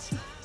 Thanks.